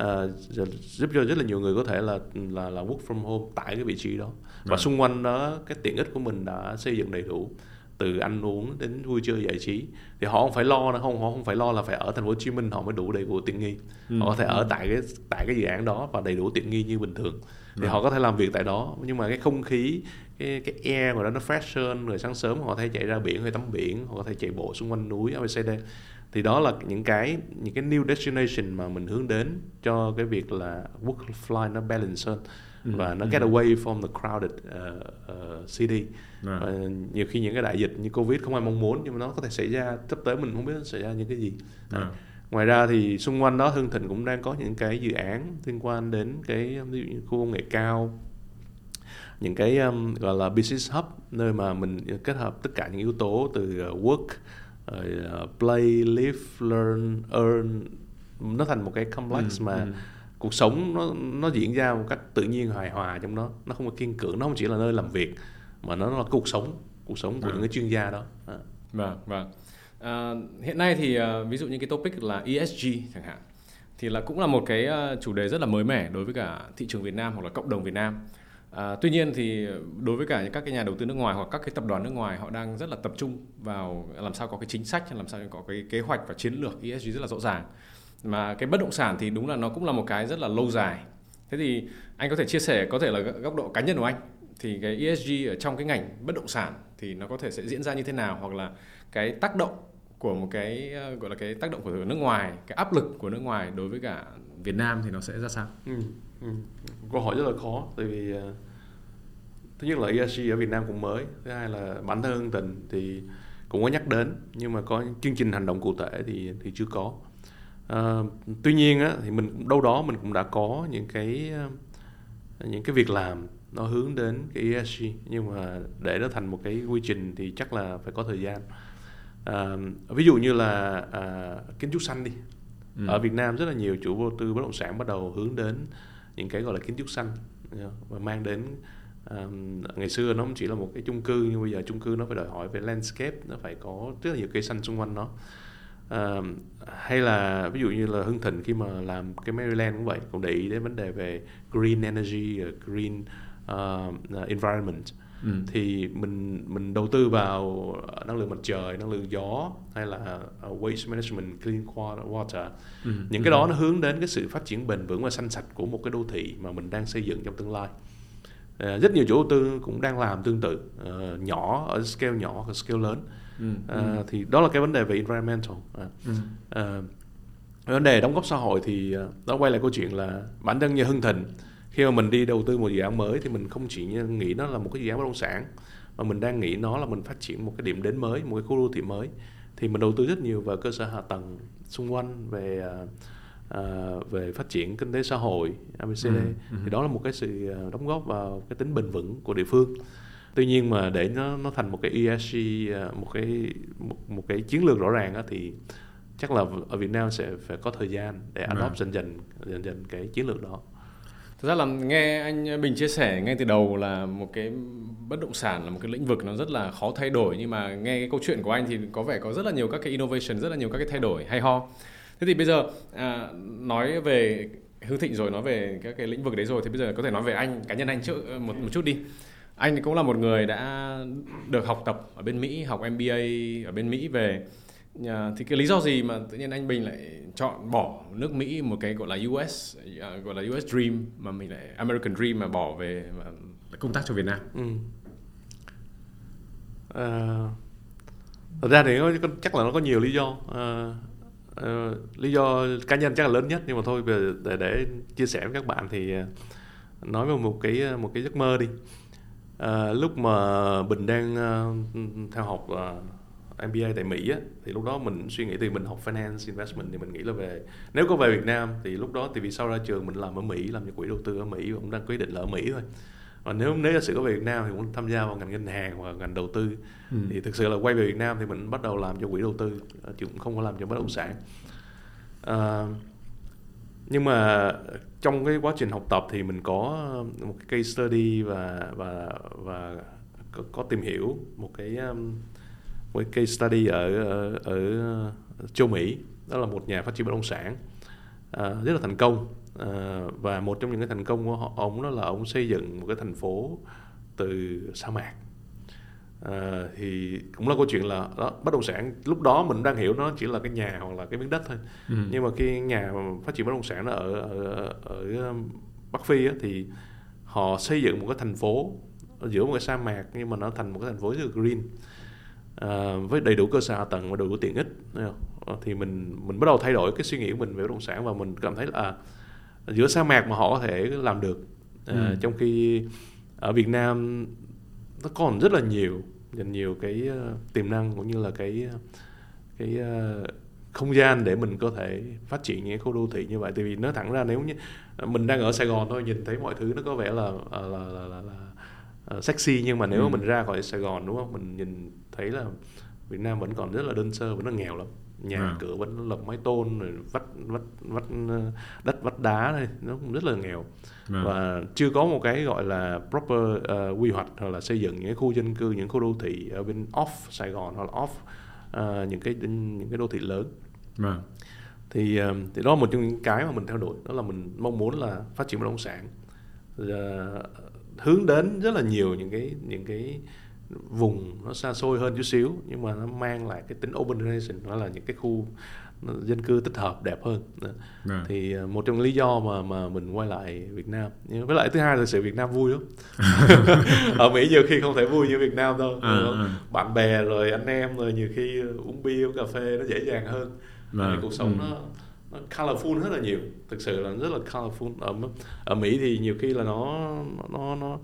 Uh, giúp cho rất là nhiều người có thể là là là work from home tại cái vị trí đó. Và right. xung quanh đó cái tiện ích của mình đã xây dựng đầy đủ từ ăn uống đến vui chơi giải trí thì họ không phải lo nữa không họ không phải lo là phải ở thành phố Hồ Chí Minh họ mới đủ đầy đủ tiện nghi ừ. họ có thể ở tại cái tại cái dự án đó và đầy đủ tiện nghi như bình thường thì ừ. họ có thể làm việc tại đó nhưng mà cái không khí cái cái air của nó nó fresh hơn rồi sáng sớm họ có thể chạy ra biển hay tắm biển họ có thể chạy bộ xung quanh núi ABCD thì đó là những cái những cái new destination mà mình hướng đến cho cái việc là work fly nó balance hơn. Và nó get ừ. away from the crowded uh, uh, city à. và nhiều khi những cái đại dịch như covid không ai mong muốn nhưng mà nó có thể xảy ra sắp tới mình không biết nó xảy ra những cái gì à. ngoài ra thì xung quanh đó hương thịnh cũng đang có những cái dự án liên quan đến cái ví dụ như khu công nghệ cao những cái um, gọi là business hub nơi mà mình kết hợp tất cả những yếu tố từ uh, work uh, play live learn earn nó thành một cái complex ừ, mà ừ. Cuộc sống nó nó diễn ra một cách tự nhiên hài hòa trong đó. Nó không có kiên cưỡng nó không chỉ là nơi làm việc mà nó là cuộc sống cuộc sống của à. những cái chuyên gia đó. À. vâng vâng. À, hiện nay thì uh, ví dụ như cái topic là ESG chẳng hạn thì là cũng là một cái uh, chủ đề rất là mới mẻ đối với cả thị trường Việt Nam hoặc là cộng đồng Việt Nam. À, tuy nhiên thì đối với cả các cái nhà đầu tư nước ngoài hoặc các cái tập đoàn nước ngoài họ đang rất là tập trung vào làm sao có cái chính sách làm sao có cái kế hoạch và chiến lược ESG rất là rõ ràng mà cái bất động sản thì đúng là nó cũng là một cái rất là lâu dài thế thì anh có thể chia sẻ có thể là góc độ cá nhân của anh thì cái ESG ở trong cái ngành bất động sản thì nó có thể sẽ diễn ra như thế nào hoặc là cái tác động của một cái ờ, gọi là cái tác động của nước ngoài cái áp lực của nước ngoài đối với cả Việt Nam thì nó sẽ ra sao? Ừ, ừ. Câu hỏi rất là khó tại vì ờ, thứ nhất là ESG ở Việt Nam cũng mới, thứ hai là bản thân Hưng Tình thì cũng có nhắc đến nhưng mà có chương trình hành động cụ thể thì thì chưa có. Uh, tuy nhiên á, thì mình đâu đó mình cũng đã có những cái những cái việc làm nó hướng đến cái ESG nhưng mà để nó thành một cái quy trình thì chắc là phải có thời gian. À, ví dụ như là à, kiến trúc xanh đi. Ừ. ở Việt Nam rất là nhiều chủ đầu tư bất động sản bắt đầu hướng đến những cái gọi là kiến trúc xanh và mang đến um, ngày xưa nó chỉ là một cái chung cư nhưng bây giờ chung cư nó phải đòi hỏi về landscape nó phải có rất là nhiều cây xanh xung quanh nó uh, hay là ví dụ như là Hưng Thịnh khi mà làm cái Maryland cũng vậy cũng để ý đến vấn đề về green energy green uh, environment ừ. thì mình mình đầu tư vào năng lượng mặt trời năng lượng gió hay là uh, waste management clean water ừ. những cái đó nó hướng đến cái sự phát triển bền vững và xanh sạch của một cái đô thị mà mình đang xây dựng trong tương lai uh, rất nhiều chủ đầu tư cũng đang làm tương tự uh, nhỏ ở scale nhỏ và scale lớn ừ. Uh, thì đó là cái vấn đề về environmental uh, ừ. uh, vấn đề đóng góp xã hội thì uh, đó quay lại câu chuyện là bản thân như Hưng Thịnh khi mà mình đi đầu tư một dự án mới thì mình không chỉ nghĩ nó là một cái dự án bất động sản mà mình đang nghĩ nó là mình phát triển một cái điểm đến mới một cái khu đô thị mới thì mình đầu tư rất nhiều vào cơ sở hạ tầng xung quanh về uh, về phát triển kinh tế xã hội ABCD ừ, ừ. thì đó là một cái sự à, đóng góp vào cái tính bền vững của địa phương tuy nhiên mà để nó nó thành một cái ESG một cái một, một cái chiến lược rõ ràng đó, thì chắc là ở Việt Nam sẽ phải có thời gian để adopt dần dần dần dần cái chiến lược đó Thực ra là nghe anh Bình chia sẻ ngay từ đầu là một cái bất động sản là một cái lĩnh vực nó rất là khó thay đổi nhưng mà nghe cái câu chuyện của anh thì có vẻ có rất là nhiều các cái innovation, rất là nhiều các cái thay đổi hay ho. Thế thì bây giờ à, nói về Hương Thịnh rồi nói về các cái lĩnh vực đấy rồi thì bây giờ có thể nói về anh cá nhân anh trước một một chút đi. Anh cũng là một người đã được học tập ở bên Mỹ, học MBA ở bên Mỹ về À, thì cái lý do gì mà tự nhiên anh Bình lại chọn bỏ nước Mỹ một cái gọi là US à, gọi là US Dream mà mình lại American Dream mà bỏ về mà công tác cho Việt Nam? Ừ. À, thật ra thì nó, chắc là nó có nhiều lý do. À, à, lý do cá nhân chắc là lớn nhất nhưng mà thôi để, để chia sẻ với các bạn thì à, nói về một cái một cái giấc mơ đi à, lúc mà bình đang uh, theo học uh, MBA tại Mỹ á, thì lúc đó mình suy nghĩ thì mình học finance investment thì mình nghĩ là về nếu có về Việt Nam thì lúc đó thì vì sau ra trường mình làm ở Mỹ làm cho quỹ đầu tư ở Mỹ và cũng đang quyết định là ở Mỹ thôi. Và nếu nếu giả sử có về Việt Nam thì muốn tham gia vào ngành ngân hàng hoặc ngành đầu tư. Ừ. thì thực sự là quay về Việt Nam thì mình bắt đầu làm cho quỹ đầu tư chứ cũng không có làm cho bất động sản. À, nhưng mà trong cái quá trình học tập thì mình có ờ, một cái case study và và và có, có tìm hiểu một cái một cái case study ở ở, ở ờ, châu Mỹ. Đó là một nhà phát triển bất động sản uh, rất là thành công. Uh, và một trong những cái thành công của họ, ông đó là ông xây dựng một cái thành phố từ sa mạc. À, thì cũng là câu chuyện là đó bất động sản lúc đó mình đang hiểu nó chỉ là cái nhà hoặc là cái miếng đất thôi ừ. nhưng mà khi nhà phát triển bất động sản nó ở ở, ở Bắc Phi á, thì họ xây dựng một cái thành phố giữa một cái sa mạc nhưng mà nó thành một cái thành phố rất là green à, với đầy đủ cơ sở hạ tầng và đầy đủ tiện ích thì mình mình bắt đầu thay đổi cái suy nghĩ của mình về bất động sản và mình cảm thấy là à, giữa sa mạc mà họ có thể làm được à, ừ. trong khi ở Việt Nam nó còn rất là nhiều dành nhiều cái uh, tiềm năng cũng như là cái cái uh, không gian để mình có thể phát triển những khu đô thị như vậy. Tại vì nói thẳng ra nếu như mình đang ở Sài Gòn thôi nhìn thấy mọi thứ nó có vẻ là là là, là, là, là sexy. Nhưng mà nếu ừ. mình ra khỏi Sài Gòn đúng không? Mình nhìn thấy là Việt Nam vẫn còn rất là đơn sơ vẫn là nghèo lắm nhà à. cửa vẫn lập mái tôn rồi vách vách vách đất vách đá đây nó cũng rất là nghèo à. và chưa có một cái gọi là proper uh, quy hoạch hoặc là xây dựng những cái khu dân cư những khu đô thị ở bên off Sài Gòn hoặc là off uh, những cái những cái đô thị lớn à. thì uh, thì đó là một trong những cái mà mình theo đuổi đó là mình mong muốn là phát triển bất động sản uh, hướng đến rất là nhiều những cái những cái vùng nó xa xôi hơn chút xíu nhưng mà nó mang lại cái tính urbanization nó là những cái khu dân cư tích hợp đẹp hơn. À. thì một trong lý do mà mà mình quay lại Việt Nam. Nhưng với lại thứ hai là sự Việt Nam vui lắm. Ở Mỹ nhiều khi không thể vui như Việt Nam đâu. À, à. bạn bè rồi anh em rồi nhiều khi uống bia uống cà phê nó dễ dàng hơn. À. cuộc sống ừ. nó nó colorful rất là nhiều. Thực sự là rất là colorful. Ở ở Mỹ thì nhiều khi là nó nó nó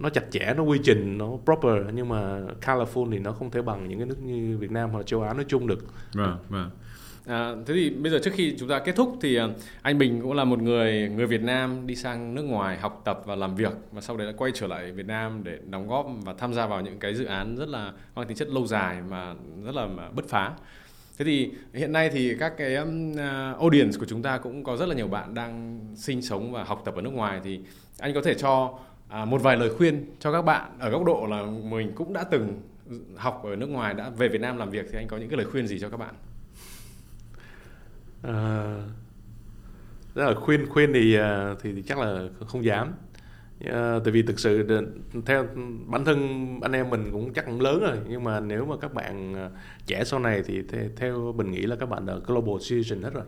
nó chặt chẽ nó quy trình nó proper nhưng mà colorful thì nó không thể bằng những cái nước như Việt Nam hoặc châu Á nói chung được. Vâng, vâng. À, thế thì bây giờ trước khi chúng ta kết thúc thì à, anh Bình cũng là một người người Việt Nam đi sang nước ngoài học tập và làm việc và sau đấy đã quay trở lại Việt Nam để đóng góp và tham gia vào những cái dự án rất là mang tính chất lâu dài mà rất là bứt phá. Thế thì hiện nay thì các cái um, à, audience của chúng ta cũng có rất là nhiều bạn đang sinh sống và học tập ở nước ngoài thì anh có thể cho à, một vài lời khuyên cho các bạn ở góc độ là mình cũng đã từng học ở nước ngoài đã về Việt Nam làm việc thì anh có những cái lời khuyên gì cho các bạn? À, rất là khuyên khuyên thì thì, thì chắc là không dám. À, tại vì thực sự theo bản thân anh em mình cũng chắc cũng lớn rồi nhưng mà nếu mà các bạn à, trẻ sau này thì theo, theo mình nghĩ là các bạn là global citizen hết rồi.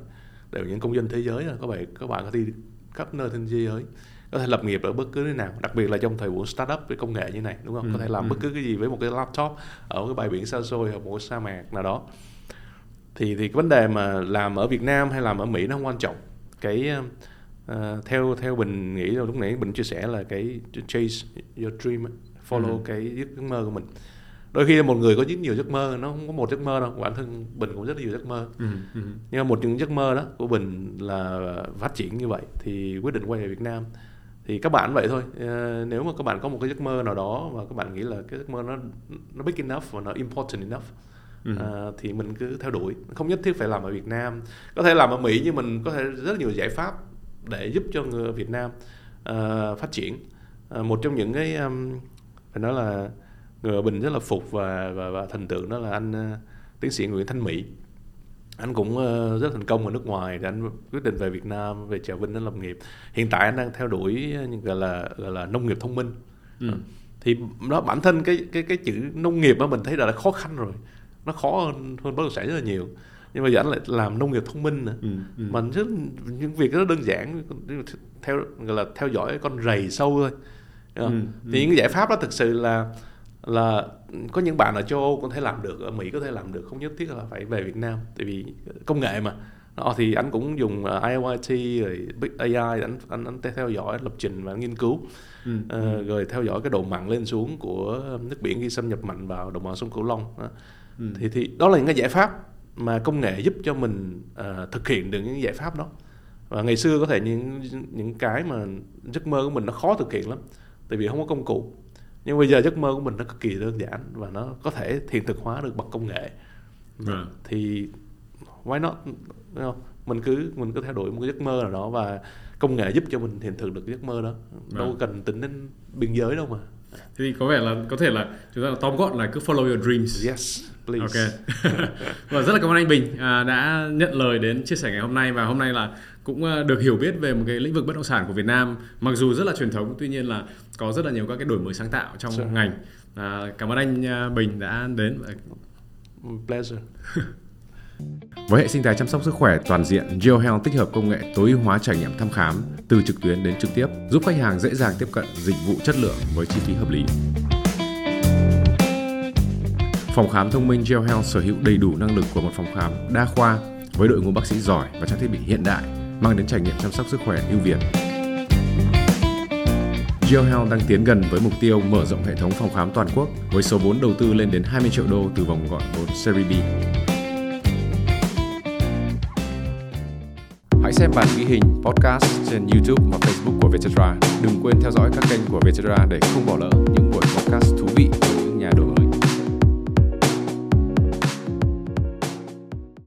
Đều những công dân thế giới rồi các bạn các bạn có đi khắp nơi trên thế giới có thể lập nghiệp ở bất cứ nơi nào đặc biệt là trong thời buổi startup với công nghệ như này đúng không ừ, có thể làm ừ. bất cứ cái gì với một cái laptop ở cái bãi biển xa xôi hoặc một cái sa mạc nào đó thì thì cái vấn đề mà làm ở Việt Nam hay làm ở Mỹ nó không quan trọng cái uh, theo theo bình nghĩ lúc nãy bình chia sẻ là cái chase your dream follow ừ. cái giấc mơ của mình đôi khi một người có rất nhiều giấc mơ nó không có một giấc mơ đâu bản thân bình cũng rất là nhiều giấc mơ ừ, ừ. nhưng mà một trong những giấc mơ đó của bình là phát triển như vậy thì quyết định quay về Việt Nam thì các bạn vậy thôi. Ờ, nếu mà các bạn có một cái giấc mơ nào đó và các bạn nghĩ là cái giấc mơ nó nó big enough và nó important enough ừ. uh, thì mình cứ theo đuổi. Không nhất thiết phải làm ở Việt Nam. Có thể làm ở Mỹ nhưng mình có thể rất nhiều giải pháp để giúp cho người Việt Nam uh, phát triển. Uh, một trong những cái um, phải nói là người Bình rất là phục và và, và thần tượng đó là anh uh, tiến sĩ Nguyễn Thanh Mỹ anh cũng uh, rất thành công ở nước ngoài thì anh quyết định về Việt Nam về Trà Vinh anh lập nghiệp. Hiện tại anh đang theo đuổi những gọi là gọi là nông nghiệp thông minh. Ừ. thì đó bản thân cái cái cái chữ nông nghiệp đó mình thấy là đã khó khăn rồi. Nó khó hơn hơn bất động sản rất là nhiều. Nhưng mà giờ anh lại làm nông nghiệp thông minh nè ừ, ừ. mà rất những việc rất đơn giản theo gọi là theo dõi con rầy sâu thôi. Ừ, thì ừ. những giải pháp đó thực sự là là có những bạn ở châu Âu có thể làm được ở Mỹ có thể làm được không nhất thiết là phải về Việt Nam tại vì công nghệ mà đó thì anh cũng dùng uh, IoT rồi Big AI anh anh anh theo dõi lập trình và nghiên cứu ừ. uh, rồi theo dõi cái độ mặn lên xuống của nước biển khi xâm nhập mạnh vào đồng bằng sông Cửu Long đó. Ừ. thì thì đó là những cái giải pháp mà công nghệ giúp cho mình uh, thực hiện được những giải pháp đó và ngày xưa có thể những những cái mà giấc mơ của mình nó khó thực hiện lắm tại vì không có công cụ nhưng bây giờ giấc mơ của mình nó cực kỳ đơn giản và nó có thể hiện thực hóa được bằng công nghệ. Ừ. thì why not? Không? mình cứ mình cứ theo đuổi một cái giấc mơ nào đó và công nghệ giúp cho mình hiện thực được giấc mơ đó. Đâu ừ. cần tính đến biên giới đâu mà. Thì có vẻ là có thể là chúng ta là tóm gọn là cứ follow your dreams. Yes please. Ok. Và rất là cảm ơn anh Bình à, đã nhận lời đến chia sẻ ngày hôm nay. Và hôm nay là cũng à, được hiểu biết về một cái lĩnh vực bất động sản của Việt Nam mặc dù rất là truyền thống tuy nhiên là có rất là nhiều các cái đổi mới sáng tạo trong sure. ngành à, cảm ơn anh à, Bình đã đến pleasure với hệ sinh thái chăm sóc sức khỏe toàn diện, GeoHealth tích hợp công nghệ tối ưu hóa trải nghiệm thăm khám từ trực tuyến đến trực tiếp, giúp khách hàng dễ dàng tiếp cận dịch vụ chất lượng với chi phí hợp lý. Phòng khám thông minh GeoHealth sở hữu đầy đủ năng lực của một phòng khám đa khoa với đội ngũ bác sĩ giỏi và trang thiết bị hiện đại, mang đến trải nghiệm chăm sóc sức khỏe ưu việt. GeoHealth đang tiến gần với mục tiêu mở rộng hệ thống phòng khám toàn quốc với số vốn đầu tư lên đến 20 triệu đô từ vòng gọi vốn Series B. Hãy xem bản ghi hình podcast trên YouTube và Facebook của Vietcetera. Đừng quên theo dõi các kênh của Vietcetera để không bỏ lỡ những buổi podcast thú vị